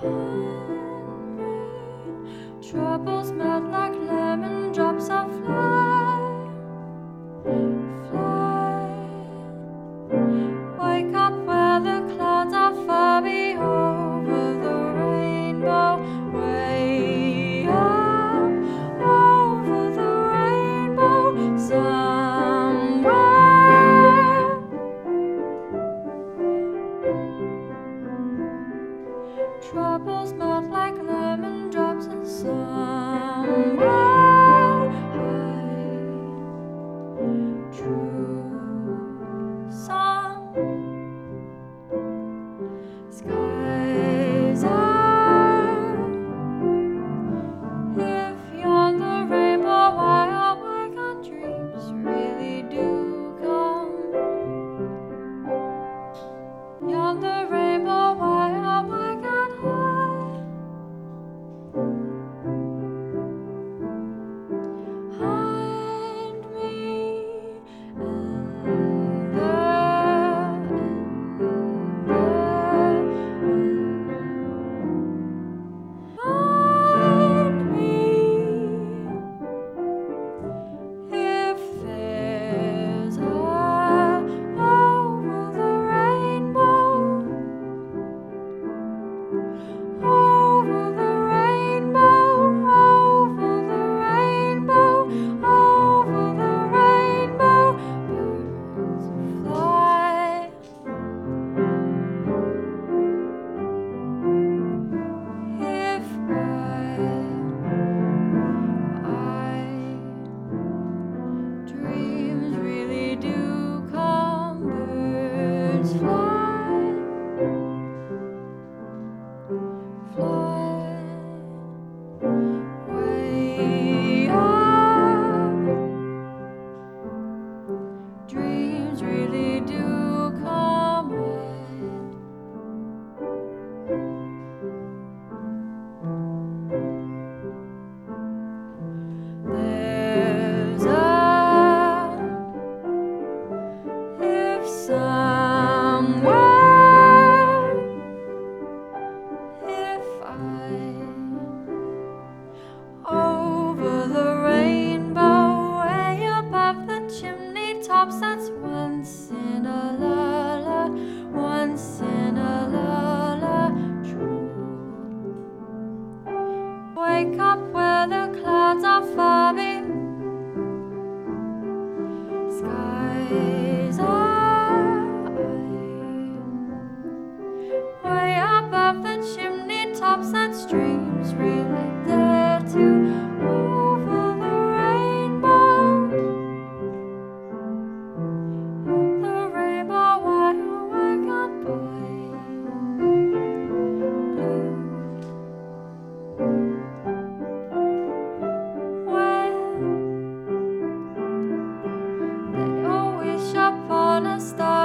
Troubles Troubles melt like lemon drops in somewhere shop on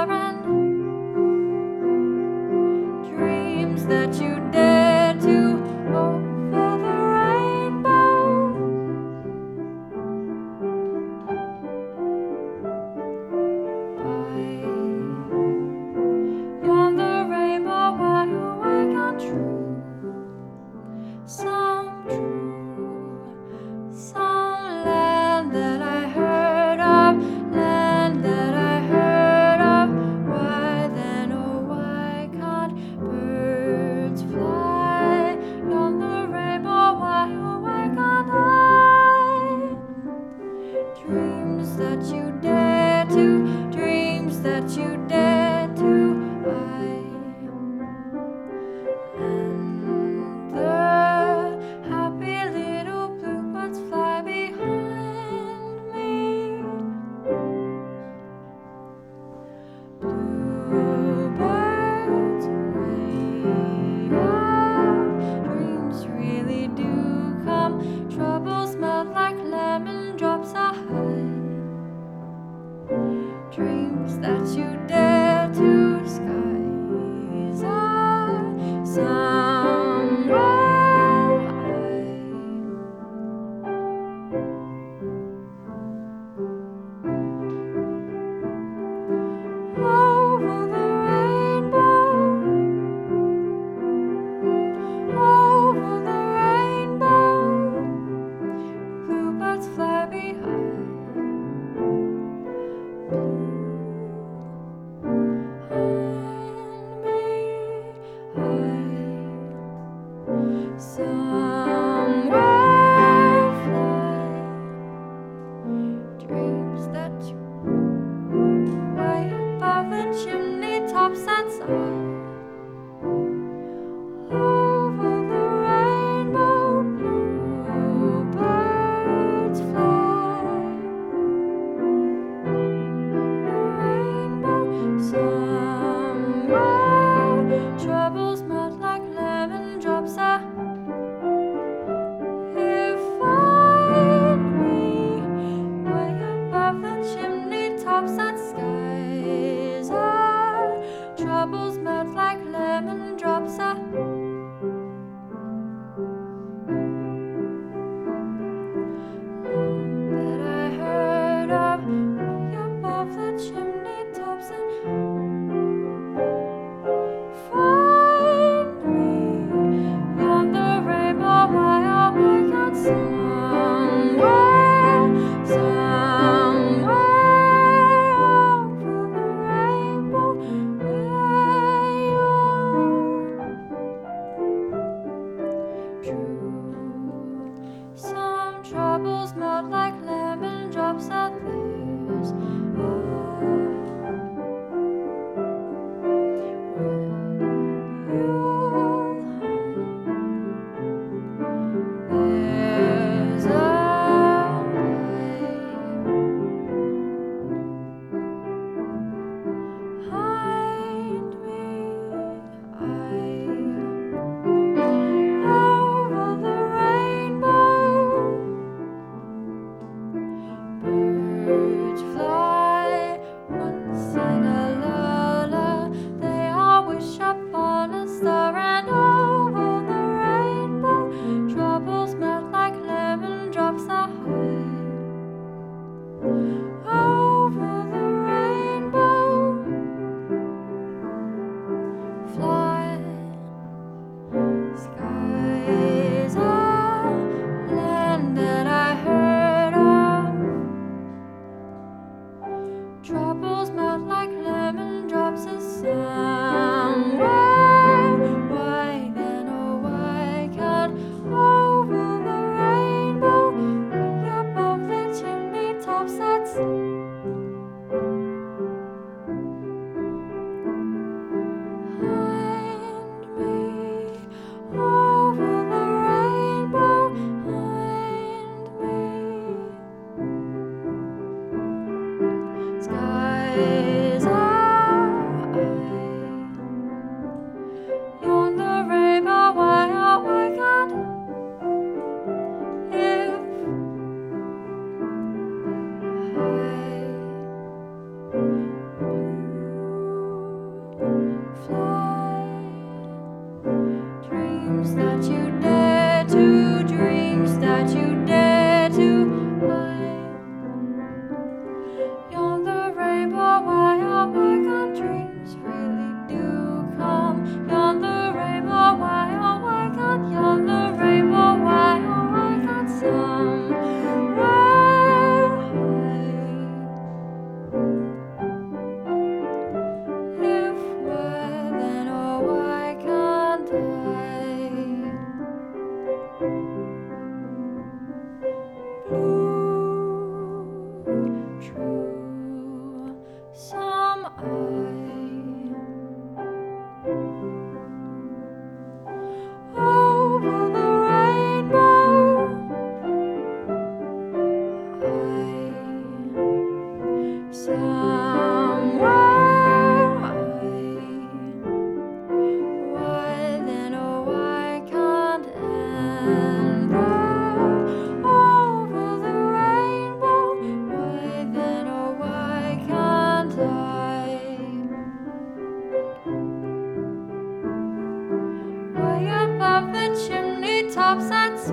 the chimney tops, that's